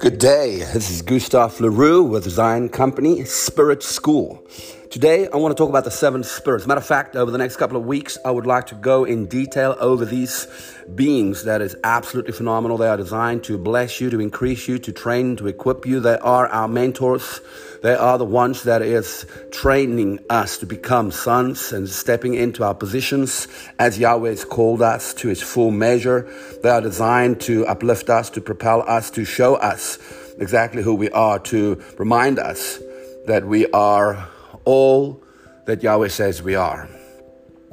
Good day. This is Gustav LaRue with Zion Company Spirit School. Today, I want to talk about the seven spirits. Matter of fact, over the next couple of weeks, I would like to go in detail over these beings that is absolutely phenomenal. They are designed to bless you, to increase you, to train, to equip you. They are our mentors. They are the ones that is training us to become sons and stepping into our positions as Yahweh has called us to his full measure. They are designed to uplift us, to propel us, to show us exactly who we are, to remind us that we are all that Yahweh says we are.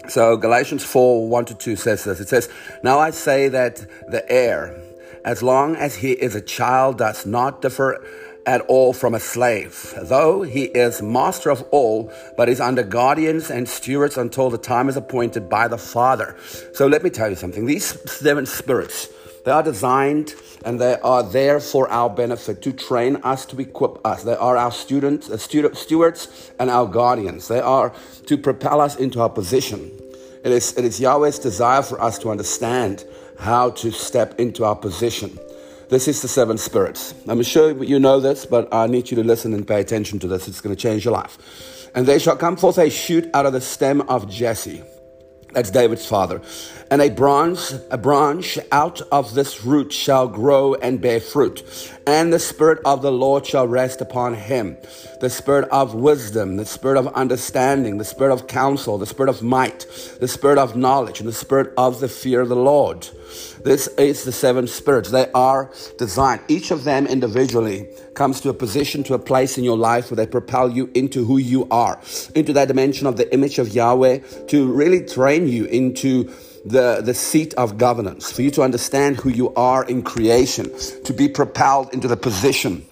So Galatians 4 1 to 2 says this. It says, Now I say that the heir, as long as he is a child, does not differ at all from a slave, though he is master of all, but is under guardians and stewards until the time is appointed by the Father. So let me tell you something. These seven spirits, they are designed and they are there for our benefit to train us, to equip us. They are our students, uh, student, stewards, and our guardians. They are to propel us into our position. It is, it is Yahweh's desire for us to understand how to step into our position. This is the seven spirits. I'm sure you know this, but I need you to listen and pay attention to this. It's going to change your life. And they shall come forth a shoot out of the stem of Jesse that's David's father. And a branch, a branch out of this root shall grow and bear fruit. And the Spirit of the Lord shall rest upon him. The Spirit of wisdom, the Spirit of understanding, the Spirit of counsel, the Spirit of might, the Spirit of knowledge, and the Spirit of the fear of the Lord. This is the seven spirits. They are designed. Each of them individually comes to a position, to a place in your life where they propel you into who you are, into that dimension of the image of Yahweh, to really train you into the, the seat of governance, for you to understand who you are in creation, to be propelled into the position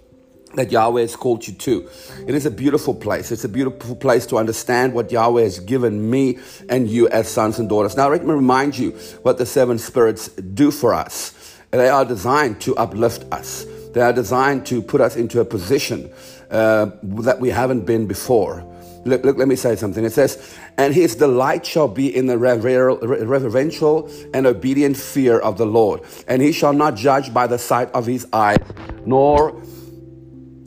that Yahweh has called you to. It is a beautiful place. It's a beautiful place to understand what Yahweh has given me and you as sons and daughters. Now, let me remind you what the seven spirits do for us. They are designed to uplift us. They are designed to put us into a position uh, that we haven't been before. Look, look, let me say something. It says, and his delight shall be in the reverential and obedient fear of the Lord. And he shall not judge by the sight of his eyes, nor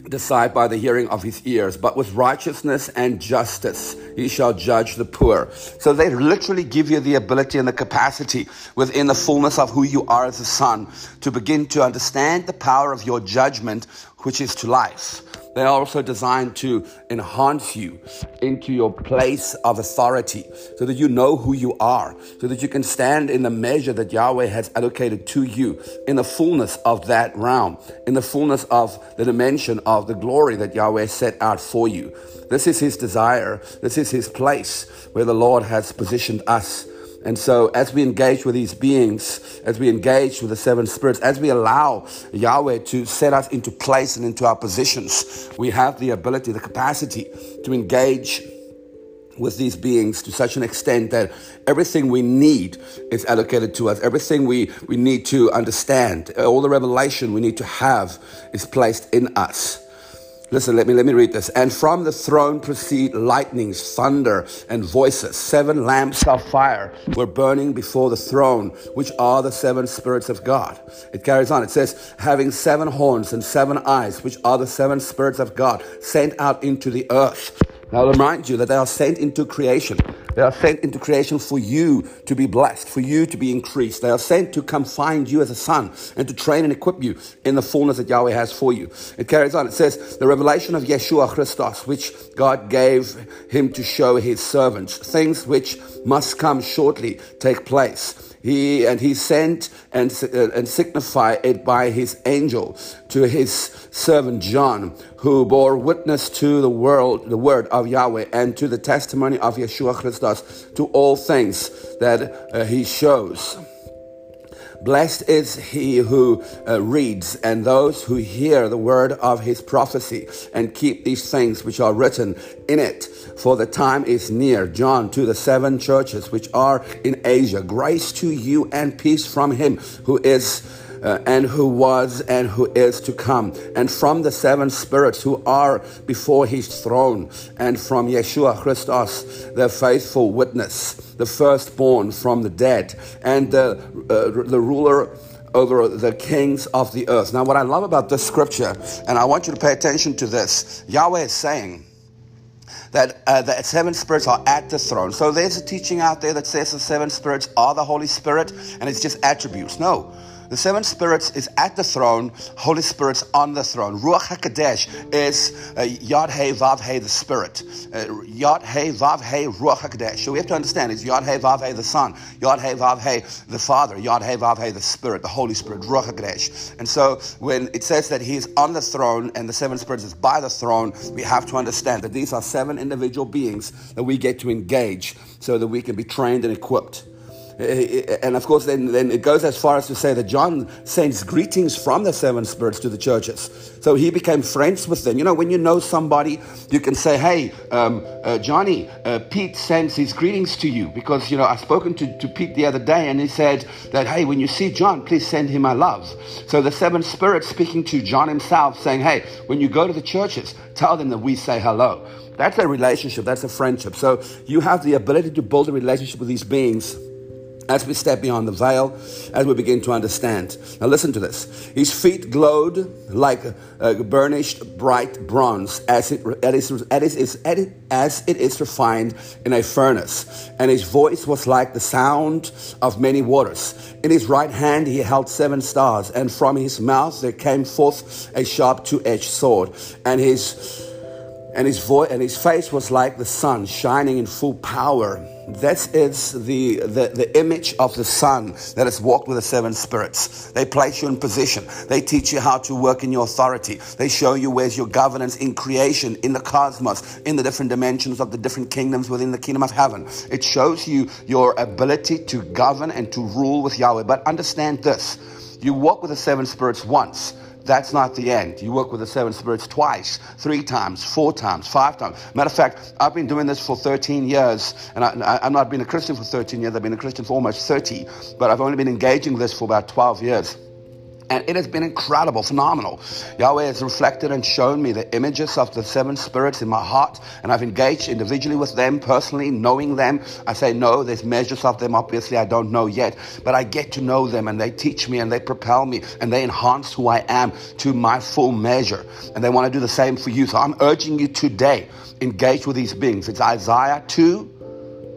decide by the hearing of his ears, but with righteousness and justice he shall judge the poor. So they literally give you the ability and the capacity within the fullness of who you are as a son to begin to understand the power of your judgment, which is to life. They are also designed to enhance you into your place of authority so that you know who you are, so that you can stand in the measure that Yahweh has allocated to you in the fullness of that realm, in the fullness of the dimension of the glory that Yahweh set out for you. This is His desire. This is His place where the Lord has positioned us and so, as we engage with these beings, as we engage with the seven spirits, as we allow Yahweh to set us into place and into our positions, we have the ability, the capacity to engage with these beings to such an extent that everything we need is allocated to us. Everything we, we need to understand, all the revelation we need to have is placed in us. Listen, let me let me read this. And from the throne proceed lightnings, thunder, and voices. Seven lamps of fire were burning before the throne, which are the seven spirits of God. It carries on. It says, having seven horns and seven eyes, which are the seven spirits of God, sent out into the earth. Now, I'll remind you that they are sent into creation. They are sent into creation for you to be blessed, for you to be increased. They are sent to come find you as a son and to train and equip you in the fullness that Yahweh has for you. It carries on. It says, the revelation of Yeshua Christos, which God gave him to show his servants, things which must come shortly take place. He and he sent and, uh, and signified it by his angel to his servant John, who bore witness to the world, the word of Yahweh, and to the testimony of Yeshua Christos, to all things that uh, he shows. Blessed is he who uh, reads and those who hear the word of his prophecy and keep these things which are written in it. For the time is near. John to the seven churches which are in Asia. Grace to you and peace from him who is uh, and who was and who is to come, and from the seven spirits who are before his throne, and from Yeshua Christos, the faithful witness, the firstborn from the dead, and the, uh, the ruler over the kings of the earth. Now, what I love about this scripture, and I want you to pay attention to this, Yahweh is saying, that uh, the seven spirits are at the throne. So there's a teaching out there that says the seven spirits are the Holy Spirit and it's just attributes. No, the seven spirits is at the throne, Holy Spirit's on the throne. Ruach HaKadosh is uh, Yad He Vav He, the Spirit. Uh, Yad He Vav He, Ruach HaKadosh. So we have to understand it's Yad He Vav He, the Son. Yad He Vav He, the Father. Yad He Vav He, the Spirit, the Holy Spirit, Ruach HaKadosh. And so when it says that He is on the throne and the seven spirits is by the throne, we have to understand that these are seven individual beings that we get to engage so that we can be trained and equipped. And of course, then, then it goes as far as to say that John sends greetings from the seven spirits to the churches. So he became friends with them. You know, when you know somebody, you can say, hey, um, uh, Johnny, uh, Pete sends his greetings to you. Because, you know, I've spoken to, to Pete the other day and he said that, hey, when you see John, please send him my love. So the seven spirits speaking to John himself saying, hey, when you go to the churches, tell them that we say hello. That's a relationship. That's a friendship. So you have the ability to build a relationship with these beings as we step beyond the veil, as we begin to understand. Now, listen to this. His feet glowed like a burnished bright bronze, as it, as, it, as it is refined in a furnace. And his voice was like the sound of many waters. In his right hand, he held seven stars, and from his mouth there came forth a sharp two edged sword. And his and his voice and his face was like the sun shining in full power that is the, the, the image of the Son that has walked with the seven spirits. They place you in position. They teach you how to work in your authority. They show you where's your governance in creation, in the cosmos, in the different dimensions of the different kingdoms within the kingdom of heaven. It shows you your ability to govern and to rule with Yahweh. But understand this you walk with the seven spirits once that's not the end. You work with the seven spirits twice, three times, four times, five times. Matter of fact, I've been doing this for 13 years, and I, have not been a Christian for 13 years. I've been a Christian for almost 30, but I've only been engaging this for about 12 years. And it has been incredible, phenomenal. Yahweh has reflected and shown me the images of the seven spirits in my heart, and I've engaged individually with them, personally, knowing them. I say, no, there's measures of them, obviously, I don't know yet, but I get to know them, and they teach me, and they propel me, and they enhance who I am to my full measure. And they want to do the same for you. So I'm urging you today, engage with these beings. It's Isaiah 2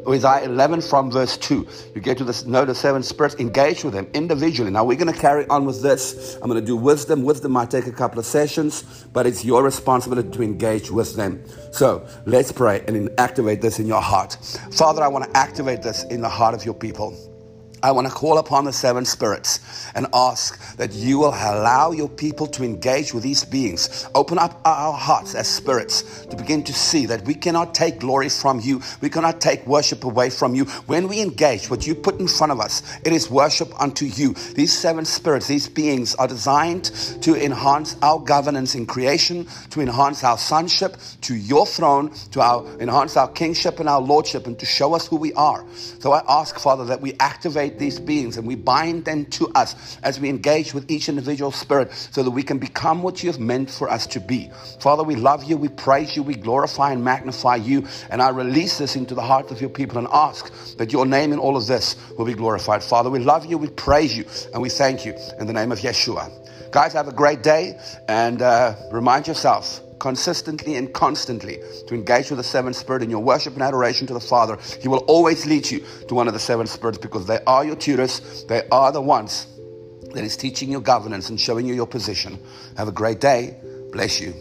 Isaiah 11 from verse 2. You get to this note of seven spirits, engage with them individually. Now we're going to carry on with this. I'm going to do wisdom. Wisdom might take a couple of sessions, but it's your responsibility to engage with them. So let's pray and activate this in your heart. Father, I want to activate this in the heart of your people. I want to call upon the seven spirits and ask that you will allow your people to engage with these beings. Open up our hearts as spirits to begin to see that we cannot take glory from you. We cannot take worship away from you. When we engage what you put in front of us, it is worship unto you. These seven spirits, these beings are designed to enhance our governance in creation, to enhance our sonship to your throne, to our, enhance our kingship and our lordship, and to show us who we are. So I ask, Father, that we activate these beings and we bind them to us as we engage with each individual spirit so that we can become what you have meant for us to be. Father, we love you, we praise you, we glorify and magnify you. And I release this into the heart of your people and ask that your name in all of this will be glorified. Father, we love you, we praise you, and we thank you in the name of Yeshua. Guys, have a great day and uh, remind yourself consistently and constantly to engage with the seven spirit in your worship and adoration to the Father, He will always lead you to one of the seven spirits because they are your tutors. They are the ones that is teaching your governance and showing you your position. Have a great day. Bless you.